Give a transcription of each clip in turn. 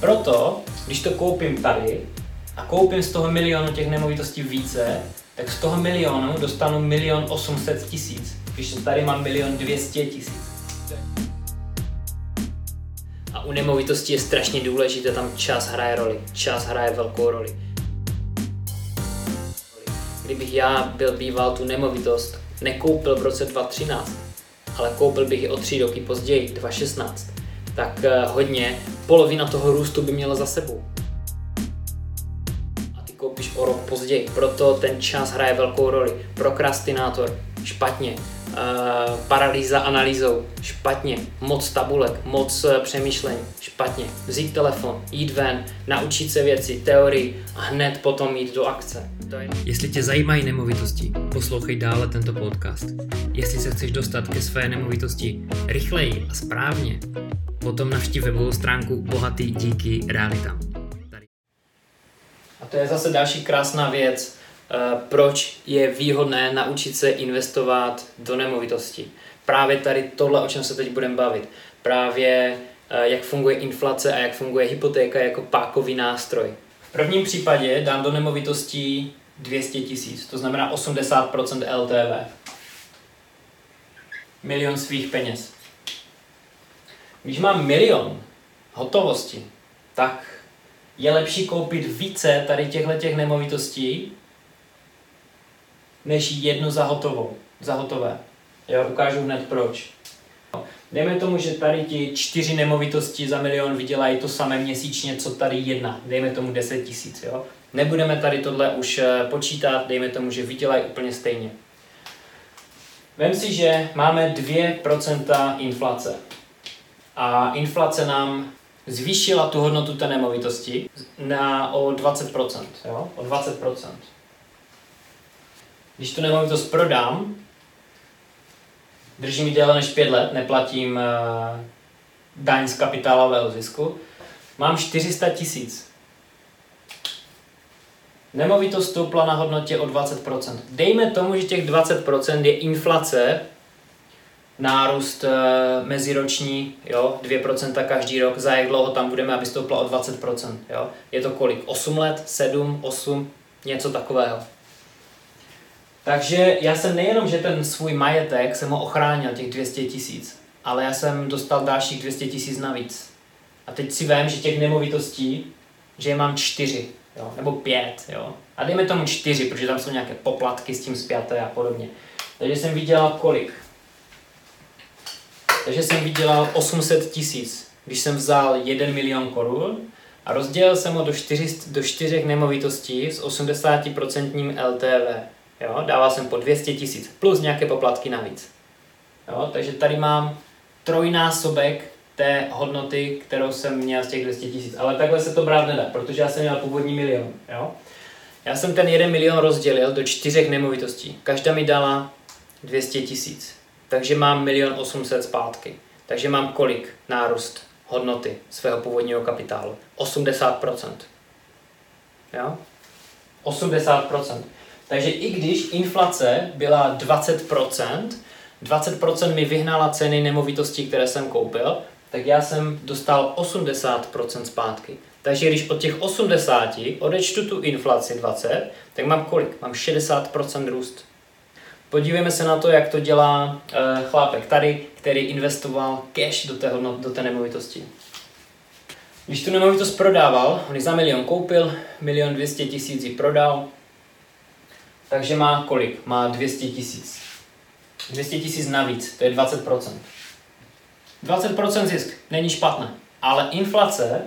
Proto, když to koupím tady a koupím z toho milionu těch nemovitostí více, tak z toho milionu dostanu milion 800 tisíc, když tady mám milion 200 tisíc. A u nemovitosti je strašně důležité, tam čas hraje roli. Čas hraje velkou roli. Kdybych já byl býval tu nemovitost, nekoupil v roce 2013, ale koupil bych ji o tři roky později, 2016, tak eh, hodně, polovina toho růstu by měla za sebou. A ty koupíš o rok později, proto ten čas hraje velkou roli. Prokrastinátor, špatně. Uh, paralýza analýzou, špatně. Moc tabulek, moc uh, přemýšlení, špatně. Vzít telefon, jít ven, naučit se věci, teorii a hned potom jít do akce. To je... Jestli tě zajímají nemovitosti, poslouchej dále tento podcast. Jestli se chceš dostat ke své nemovitosti rychleji a správně, potom navštív webovou stránku Bohatý díky realitám. A to je zase další krásná věc, proč je výhodné naučit se investovat do nemovitosti. Právě tady tohle, o čem se teď budeme bavit. Právě eh, jak funguje inflace a jak funguje hypotéka jako pákový nástroj. V prvním případě dám do nemovitostí 200 tisíc, to znamená 80% LTV. Milion svých peněz. Když mám milion hotovosti, tak je lepší koupit více tady těchto těch nemovitostí, než jednu za hotovou, za hotové. Já ukážu hned proč. Dejme tomu, že tady ti čtyři nemovitosti za milion vydělají to samé měsíčně, co tady jedna. Dejme tomu 10 tisíc, jo. Nebudeme tady tohle už eh, počítat, dejme tomu, že vydělají úplně stejně. Vem si, že máme 2% inflace. A inflace nám zvýšila tu hodnotu té nemovitosti na o 20%, jo? O 20%. Když tu nemovitost prodám, držím ji déle než 5 let, neplatím uh, daň z kapitálového zisku, mám 400 tisíc. Nemovitost stoupla na hodnotě o 20%. Dejme tomu, že těch 20% je inflace, nárůst e, meziroční, jo, 2% každý rok, za jak dlouho tam budeme, aby stoupla o 20%, jo. Je to kolik? 8 let, 7, 8, něco takového. Takže já jsem nejenom, že ten svůj majetek jsem ho ochránil, těch 200 tisíc, ale já jsem dostal dalších 200 tisíc navíc. A teď si vím, že těch nemovitostí, že je mám čtyři, jo, nebo pět, jo. A dejme tomu čtyři, protože tam jsou nějaké poplatky s tím zpěté a podobně. Takže jsem vydělal kolik? Takže jsem vydělal 800 tisíc, když jsem vzal 1 milion korun a rozdělil jsem ho do, čtyři, do čtyřech nemovitostí s 80% LTV. Jo, dával jsem po 200 tisíc plus nějaké poplatky navíc. Jo, takže tady mám trojnásobek té hodnoty, kterou jsem měl z těch 200 tisíc. Ale takhle se to brát nedá, protože já jsem měl původní milion. Jo? Já jsem ten 1 milion rozdělil do čtyřech nemovitostí. Každá mi dala 200 tisíc. Takže mám milion 800 zpátky. Takže mám kolik nárůst hodnoty svého původního kapitálu? 80%. Jo? 80%. Takže i když inflace byla 20%, 20% mi vyhnala ceny nemovitostí, které jsem koupil, tak já jsem dostal 80% zpátky. Takže když od těch 80 odečtu tu inflaci 20, tak mám kolik? Mám 60% růst. Podívejme se na to, jak to dělá uh, chlápek tady, který investoval cash do té, do té nemovitosti. Když tu nemovitost prodával, on ji za milion koupil, milion 200 tisíc ji prodal, takže má kolik? Má 200 tisíc. 200 tisíc navíc, to je 20%. 20% zisk, není špatné. Ale inflace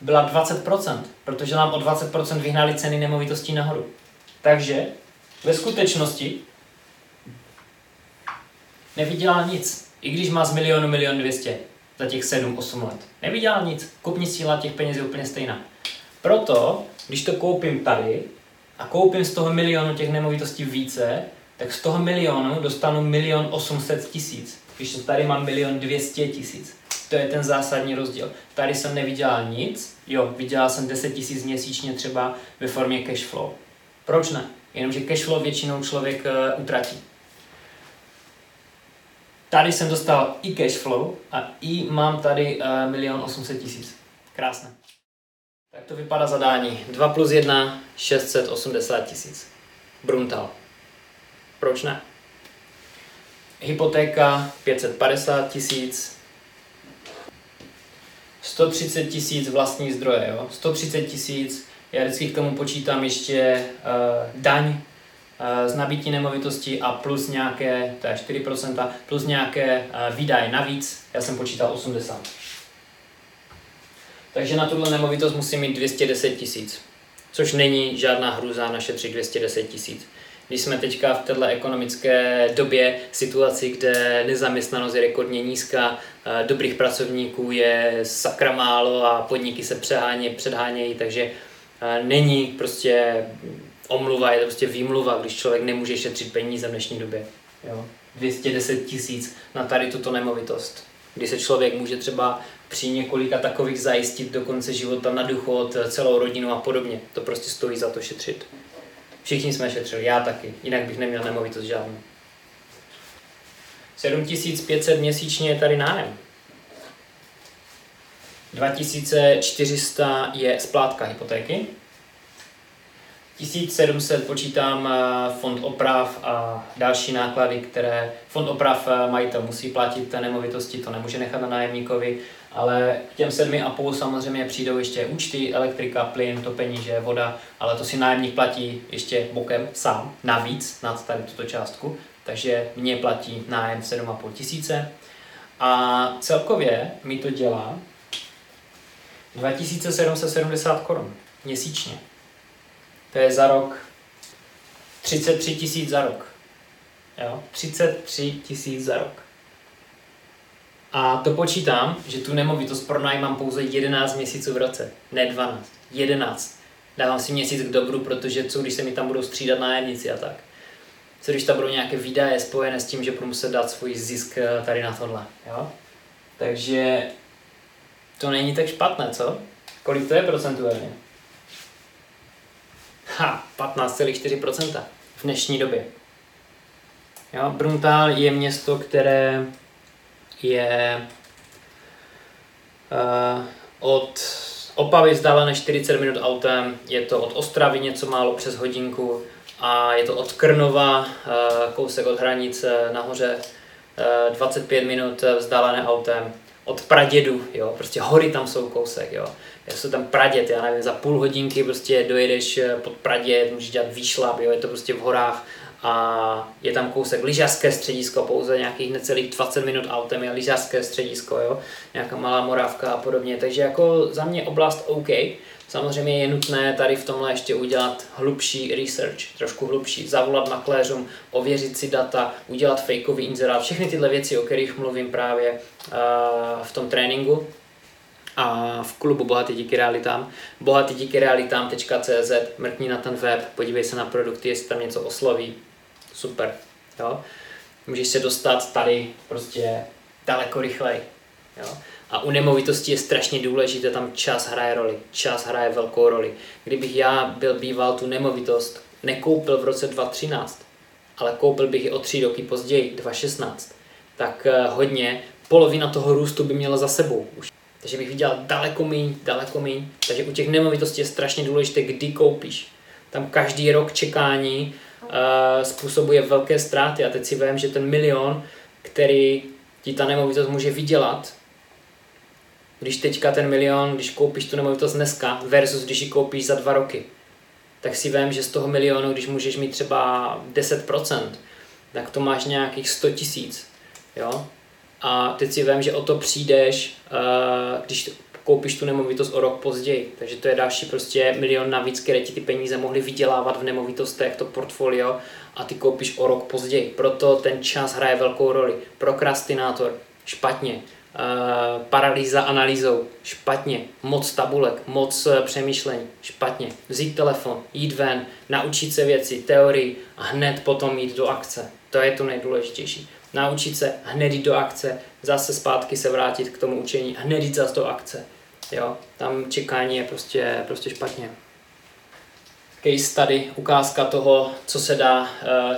byla 20%, protože nám o 20% vyhnali ceny nemovitostí nahoru. Takže ve skutečnosti nevydělal nic. I když má z milionu milion 200 za těch 7-8 let. Nevydělal nic. Kupní síla těch peněz je úplně stejná. Proto, když to koupím tady, a koupím z toho milionu těch nemovitostí více, tak z toho milionu dostanu milion 800 tisíc. Když tady mám milion 200 tisíc. To je ten zásadní rozdíl. Tady jsem nevydělal nic, jo, vydělal jsem 10 tisíc měsíčně třeba ve formě cash flow. Proč ne? Jenomže cash flow většinou člověk uh, utratí. Tady jsem dostal i cash flow a i mám tady uh, milion 800 tisíc. Krásné. Tak to vypadá zadání. 2 plus 1, 680 tisíc. Bruntal. Proč ne? Hypotéka 550 tisíc. 130 tisíc vlastní zdroje, jo? 130 tisíc, já vždycky k tomu počítám ještě uh, daň uh, z nabití nemovitosti a plus nějaké, to je 4%, plus nějaké uh, výdaje navíc, já jsem počítal 80. Takže na tuhle nemovitost musím mít 210 tisíc, což není žádná hruza našetřit 210 tisíc. Když jsme teďka v této ekonomické době, situaci, kde nezaměstnanost je rekordně nízká, eh, dobrých pracovníků je sakra málo a podniky se přehánějí, předhánějí, takže eh, není prostě omluva, je to prostě výmluva, když člověk nemůže šetřit peníze v dnešní době. Jo? 210 tisíc na tady tuto nemovitost. Kdy se člověk může třeba při několika takových zajistit do konce života na důchod, celou rodinu a podobně. To prostě stojí za to šetřit. Všichni jsme šetřili, já taky, jinak bych neměl nemovitost žádnou. 7500 měsíčně je tady nájem. 2400 je splátka hypotéky. 1700 počítám eh, fond oprav a další náklady, které fond oprav eh, majitel musí platit nemovitosti, to nemůže nechat na nájemníkovi, ale k těm sedmi a půl samozřejmě přijdou ještě účty, elektrika, plyn, topení, že voda, ale to si nájemník platí ještě bokem sám, navíc nad tady tuto částku, takže mě platí nájem 7,5 tisíce a celkově mi to dělá 2770 korun měsíčně. To je za rok 33 tisíc za rok. Jo? 33 tisíc za rok. A to počítám, že tu nemovitost pronajímám pouze 11 měsíců v roce, ne 12, 11. Dávám si měsíc k dobru, protože co když se mi tam budou střídat nájemníci a tak. Co když tam budou nějaké výdaje spojené s tím, že budu muset dát svůj zisk eh, tady na tohle. Jo? Takže to není tak špatné, co? Kolik to je procentuálně? Ha, 15,4% v dnešní době. Jo, Bruntál je město, které je uh, od Opavy vzdálené 40 minut autem, je to od Ostravy něco málo přes hodinku a je to od Krnova, uh, kousek od hranice nahoře, uh, 25 minut vzdálené autem, od Pradědu, jo, prostě hory tam jsou kousek, jo. Já jsou tam Praděd, já nevím, za půl hodinky prostě dojedeš pod Praděd, můžeš dělat výšlap, jo, je to prostě v horách a je tam kousek lyžařské středisko, pouze nějakých necelých 20 minut autem je lyžařské středisko, jo? nějaká malá morávka a podobně, takže jako za mě oblast OK. Samozřejmě je nutné tady v tomhle ještě udělat hlubší research, trošku hlubší, zavolat makléřům, ověřit si data, udělat fakeový inzerát, všechny tyhle věci, o kterých mluvím právě uh, v tom tréninku, a v klubu Bohatý díky realitám. Bohatý díky realitám.cz, mrkni na ten web, podívej se na produkty, jestli tam něco osloví, super. Jo? Můžeš se dostat tady prostě daleko rychleji. Jo? A u nemovitosti je strašně důležité, tam čas hraje roli. Čas hraje velkou roli. Kdybych já byl býval tu nemovitost, nekoupil v roce 2013, ale koupil bych ji o tři roky později, 2016, tak eh, hodně, polovina toho růstu by měla za sebou. Už. Takže bych viděl daleko méně, daleko méně. Takže u těch nemovitostí je strašně důležité, kdy koupíš. Tam každý rok čekání způsobuje velké ztráty. A teď si vím, že ten milion, který ti ta nemovitost může vydělat, když teďka ten milion, když koupíš tu nemovitost dneska versus když ji koupíš za dva roky, tak si vím, že z toho milionu, když můžeš mít třeba 10%, tak to máš nějakých 100 tisíc. Jo? A teď si vím, že o to přijdeš, uh, když koupíš tu nemovitost o rok později. Takže to je další prostě milion navíc, které ti ty peníze mohly vydělávat v nemovitostech, to portfolio a ty koupíš o rok později. Proto ten čas hraje velkou roli. Prokrastinátor, špatně. Uh, paralýza analýzou, špatně. Moc tabulek, moc uh, přemýšlení, špatně. Vzít telefon, jít ven, naučit se věci, teorii a hned potom jít do akce. To je to nejdůležitější naučit se hned do akce, zase zpátky se vrátit k tomu učení, hned jít zase do akce. Jo, tam čekání je prostě, prostě špatně. Case tady, ukázka toho, co se dá uh,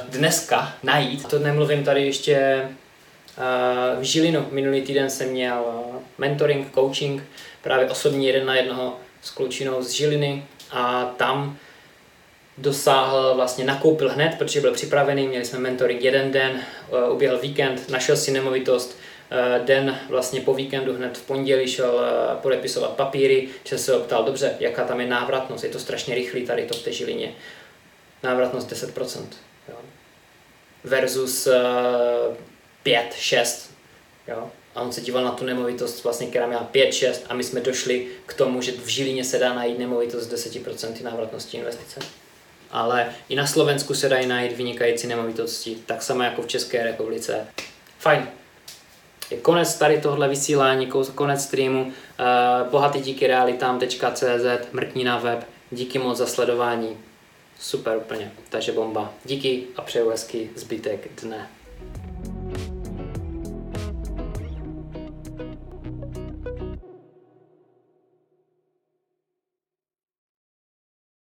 dneska najít. To nemluvím tady ještě uh, v Žilinu. Minulý týden jsem měl uh, mentoring, coaching, právě osobní jeden na jednoho s klučinou z Žiliny a tam dosáhl, vlastně nakoupil hned, protože byl připravený, měli jsme mentoring jeden den, eh, uběhl víkend, našel si nemovitost, eh, den vlastně po víkendu hned v pondělí šel eh, podepisovat papíry, že se optal, dobře, jaká tam je návratnost, je to strašně rychlý tady to v té Žilině. Návratnost 10%. Jo. Versus 5, 6. Jo. A on se díval na tu nemovitost, vlastně, která měla 5, 6 a my jsme došli k tomu, že v Žilině se dá najít nemovitost s 10% návratnosti investice ale i na Slovensku se dají najít vynikající nemovitosti, tak samo jako v České republice. Fajn. Je konec tady tohle vysílání, konec streamu. Uh, bohatý díky realitám.cz, mrkni na web. Díky moc za sledování. Super úplně, takže bomba. Díky a přeju hezký zbytek dne.